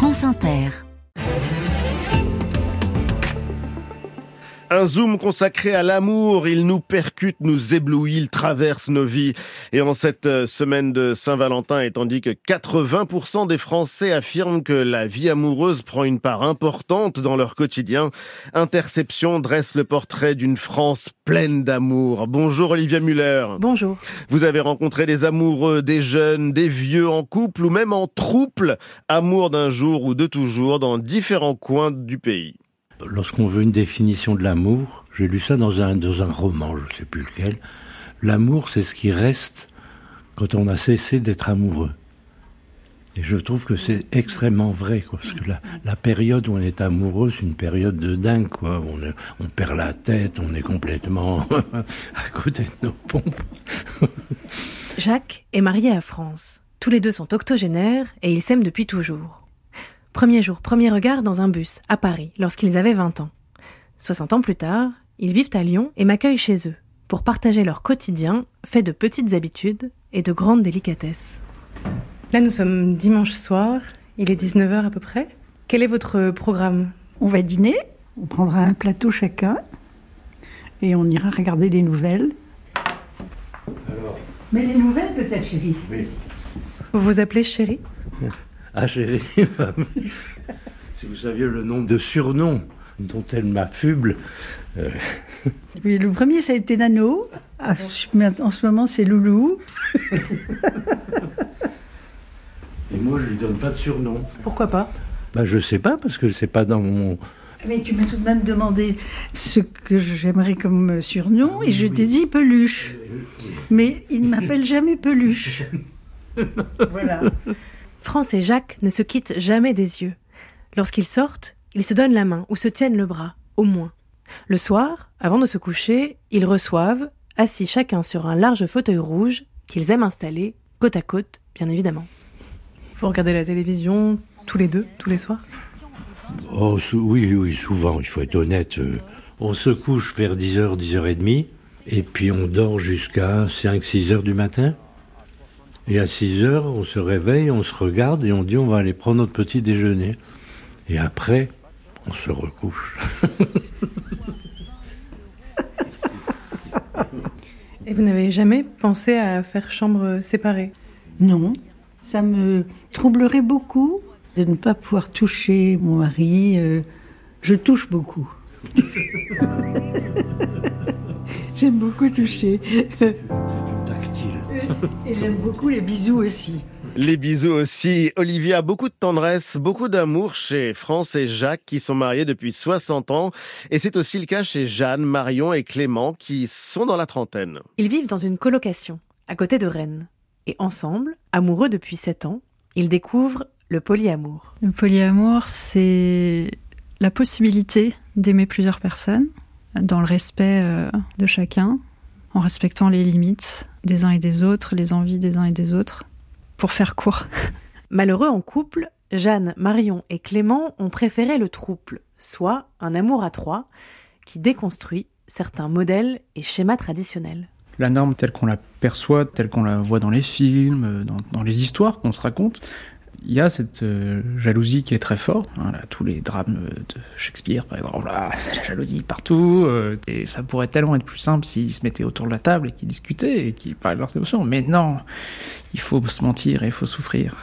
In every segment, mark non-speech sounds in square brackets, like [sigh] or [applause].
France Inter. Un zoom consacré à l'amour, il nous percute, nous éblouit, il traverse nos vies. Et en cette euh, semaine de Saint-Valentin, et tandis que 80% des Français affirment que la vie amoureuse prend une part importante dans leur quotidien, Interception dresse le portrait d'une France pleine d'amour. Bonjour Olivia Muller. Bonjour. Vous avez rencontré des amoureux, des jeunes, des vieux en couple ou même en trouble. Amour d'un jour ou de toujours dans différents coins du pays. Lorsqu'on veut une définition de l'amour, j'ai lu ça dans un, dans un roman, je ne sais plus lequel. L'amour, c'est ce qui reste quand on a cessé d'être amoureux. Et je trouve que c'est extrêmement vrai, parce que la, la, période où on est amoureux, c'est une période de dingue, quoi. On, on perd la tête, on est complètement [laughs] à côté de nos pompes. Jacques est marié à France. Tous les deux sont octogénaires et ils s'aiment depuis toujours. Premier jour, premier regard dans un bus, à Paris, lorsqu'ils avaient 20 ans. 60 ans plus tard, ils vivent à Lyon et m'accueillent chez eux, pour partager leur quotidien, fait de petites habitudes et de grandes délicatesses. Là, nous sommes dimanche soir, il est 19h à peu près. Quel est votre programme? On va dîner, on prendra un plateau chacun, et on ira regarder les nouvelles. Alors Mais les nouvelles peut-être, chérie? Oui. Vous vous appelez chérie? [laughs] Ah chérie, [laughs] si vous saviez le nombre de surnoms dont elle m'affuble. Euh... Oui, le premier, ça a été Nano. Ah, en ce moment, c'est Loulou. Et moi, je lui donne pas de surnom. Pourquoi pas? Bah, je sais pas, parce que c'est pas dans mon. Mais tu m'as tout de même demandé ce que j'aimerais comme surnom, et je t'ai dit Peluche. Mais il ne m'appelle jamais Peluche. [laughs] voilà. France et Jacques ne se quittent jamais des yeux. Lorsqu'ils sortent, ils se donnent la main ou se tiennent le bras, au moins. Le soir, avant de se coucher, ils reçoivent, assis chacun sur un large fauteuil rouge qu'ils aiment installer, côte à côte, bien évidemment. Vous regardez la télévision tous les deux, tous les soirs? Oh oui, oui, souvent, il faut être honnête. On se couche vers 10h, 10h30, et puis on dort jusqu'à 5-6 heures du matin. Et à 6 heures, on se réveille, on se regarde et on dit on va aller prendre notre petit déjeuner. Et après, on se recouche. [laughs] et vous n'avez jamais pensé à faire chambre séparée? Non. Ça me troublerait beaucoup de ne pas pouvoir toucher mon mari. Je touche beaucoup. [laughs] J'aime beaucoup toucher. [laughs] Et j'aime beaucoup les bisous aussi. Les bisous aussi. Olivia, beaucoup de tendresse, beaucoup d'amour chez France et Jacques qui sont mariés depuis 60 ans. Et c'est aussi le cas chez Jeanne, Marion et Clément qui sont dans la trentaine. Ils vivent dans une colocation à côté de Rennes. Et ensemble, amoureux depuis 7 ans, ils découvrent le polyamour. Le polyamour, c'est la possibilité d'aimer plusieurs personnes dans le respect de chacun, en respectant les limites des uns et des autres, les envies des uns et des autres, pour faire court. [laughs] Malheureux en couple, Jeanne, Marion et Clément ont préféré le trouble, soit un amour à trois, qui déconstruit certains modèles et schémas traditionnels. La norme telle qu'on la perçoit, telle qu'on la voit dans les films, dans, dans les histoires qu'on se raconte, il y a cette euh, jalousie qui est très forte. Hein, tous les drames de Shakespeare, par exemple, là, c'est la jalousie partout. Euh, et ça pourrait tellement être plus simple s'ils se mettaient autour de la table et qu'ils discutaient et qu'ils parlaient de leurs émotions. Mais non, il faut se mentir et il faut souffrir.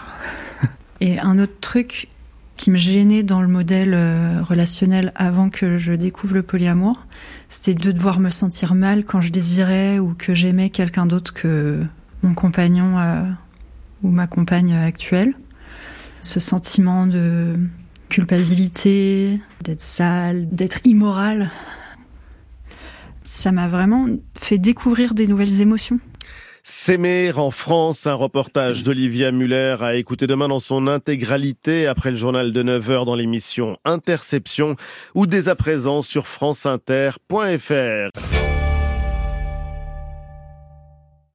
[laughs] et un autre truc qui me gênait dans le modèle euh, relationnel avant que je découvre le polyamour, c'était de devoir me sentir mal quand je désirais ou que j'aimais quelqu'un d'autre que mon compagnon ou ma compagne actuelle ce sentiment de culpabilité, d'être sale, d'être immoral. Ça m'a vraiment fait découvrir des nouvelles émotions. S'aimer en France, un reportage d'Olivia Muller à écouter demain dans son intégralité après le journal de 9h dans l'émission Interception ou dès à présent sur franceinter.fr.